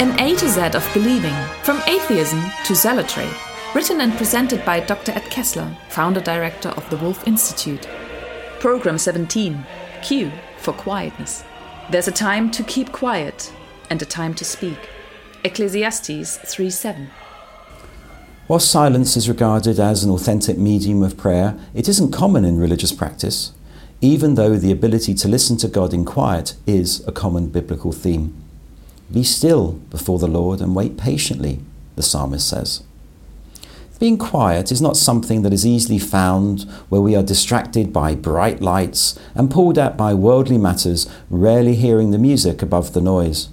An A to Z of believing, from atheism to zealotry. Written and presented by Dr. Ed Kessler, founder director of the Woolf Institute. Program 17 Q for quietness. There's a time to keep quiet and a time to speak. Ecclesiastes 3 7. While silence is regarded as an authentic medium of prayer, it isn't common in religious practice, even though the ability to listen to God in quiet is a common biblical theme. Be still before the Lord and wait patiently, the psalmist says. Being quiet is not something that is easily found where we are distracted by bright lights and pulled at by worldly matters, rarely hearing the music above the noise.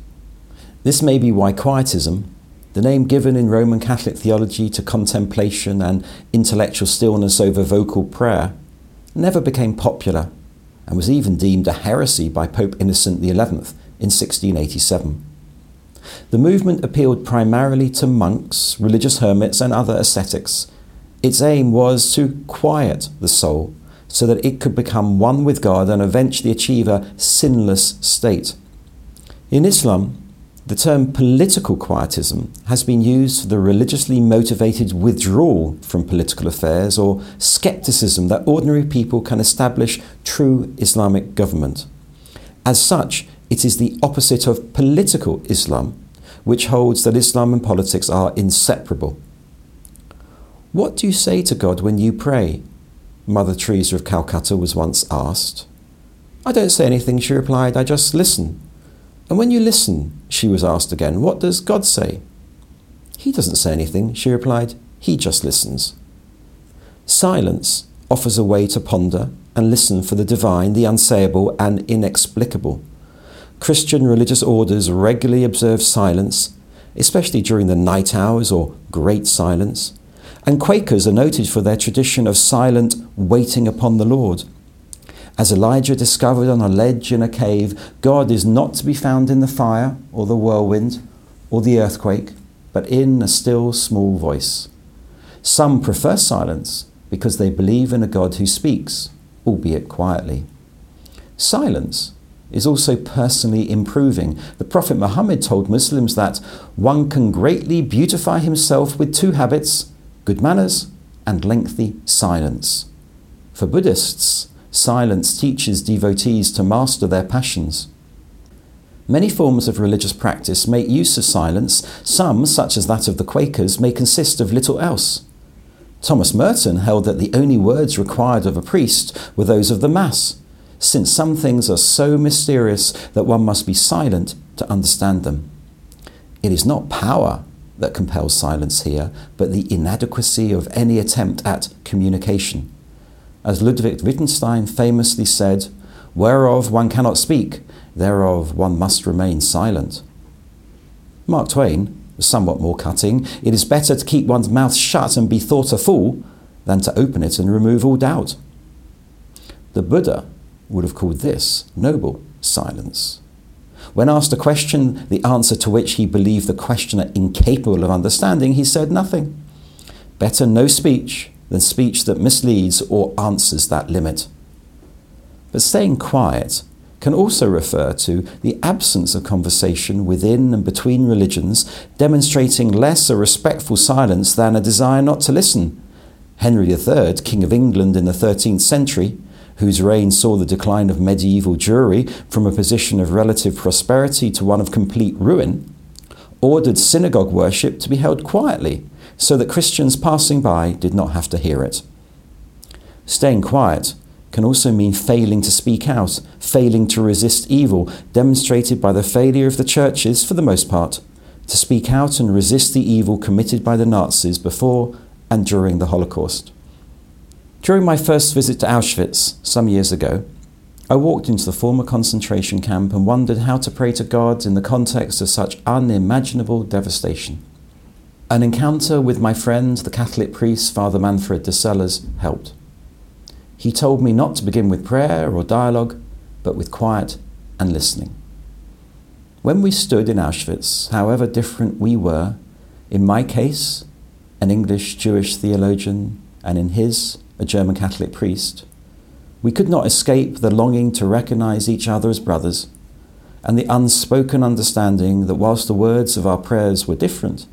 This may be why quietism, the name given in Roman Catholic theology to contemplation and intellectual stillness over vocal prayer, never became popular and was even deemed a heresy by Pope Innocent XI in 1687. The movement appealed primarily to monks, religious hermits, and other ascetics. Its aim was to quiet the soul so that it could become one with God and eventually achieve a sinless state. In Islam, the term political quietism has been used for the religiously motivated withdrawal from political affairs or skepticism that ordinary people can establish true Islamic government. As such, it is the opposite of political Islam, which holds that Islam and politics are inseparable. What do you say to God when you pray? Mother Teresa of Calcutta was once asked. I don't say anything, she replied, I just listen. And when you listen, she was asked again, what does God say? He doesn't say anything, she replied. He just listens. Silence offers a way to ponder and listen for the divine, the unsayable, and inexplicable. Christian religious orders regularly observe silence, especially during the night hours or great silence. And Quakers are noted for their tradition of silent waiting upon the Lord. As Elijah discovered on a ledge in a cave, God is not to be found in the fire or the whirlwind or the earthquake, but in a still small voice. Some prefer silence because they believe in a God who speaks, albeit quietly. Silence is also personally improving. The Prophet Muhammad told Muslims that one can greatly beautify himself with two habits good manners and lengthy silence. For Buddhists, silence teaches devotees to master their passions. Many forms of religious practice make use of silence. Some, such as that of the Quakers, may consist of little else. Thomas Merton held that the only words required of a priest were those of the Mass, since some things are so mysterious that one must be silent to understand them. It is not power that compels silence here, but the inadequacy of any attempt at communication. As Ludwig Wittgenstein famously said, Whereof one cannot speak, thereof one must remain silent. Mark Twain somewhat more cutting. It is better to keep one's mouth shut and be thought a fool than to open it and remove all doubt. The Buddha would have called this noble silence. When asked a question, the answer to which he believed the questioner incapable of understanding, he said nothing. Better no speech than speech that misleads or answers that limit. But staying quiet can also refer to the absence of conversation within and between religions, demonstrating less a respectful silence than a desire not to listen. Henry III, King of England in the 13th century, whose reign saw the decline of medieval Jewry from a position of relative prosperity to one of complete ruin, ordered synagogue worship to be held quietly so that Christians passing by did not have to hear it. Staying quiet can also mean failing to speak out, failing to resist evil, demonstrated by the failure of the churches, for the most part, to speak out and resist the evil committed by the Nazis before and during the Holocaust. During my first visit to Auschwitz some years ago, I walked into the former concentration camp and wondered how to pray to God in the context of such unimaginable devastation. An encounter with my friend, the Catholic priest Father Manfred Deselaers, helped. He told me not to begin with prayer or dialogue, but with quiet and listening. When we stood in Auschwitz, however different we were, in my case, an English Jewish theologian, and in his, a German Catholic priest, we could not escape the longing to recognize each other as brothers and the unspoken understanding that whilst the words of our prayers were different,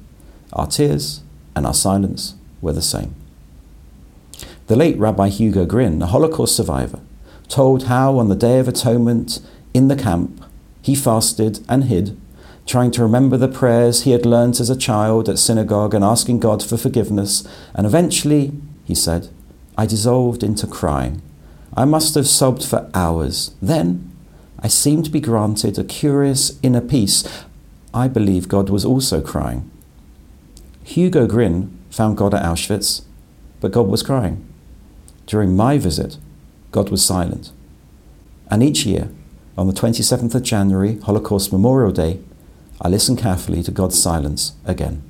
our tears and our silence were the same. The late Rabbi Hugo Gryn, a Holocaust survivor, told how on the Day of Atonement in the camp he fasted and hid, trying to remember the prayers he had learnt as a child at synagogue and asking God for forgiveness, and eventually, he said, I dissolved into crying. I must have sobbed for hours. Then I seemed to be granted a curious inner peace. I believe God was also crying. Hugo Gryn found God at Auschwitz, but God was crying. During my visit, God was silent. And each year, on the 27th of January, Holocaust Memorial Day, I listen carefully to God's silence again.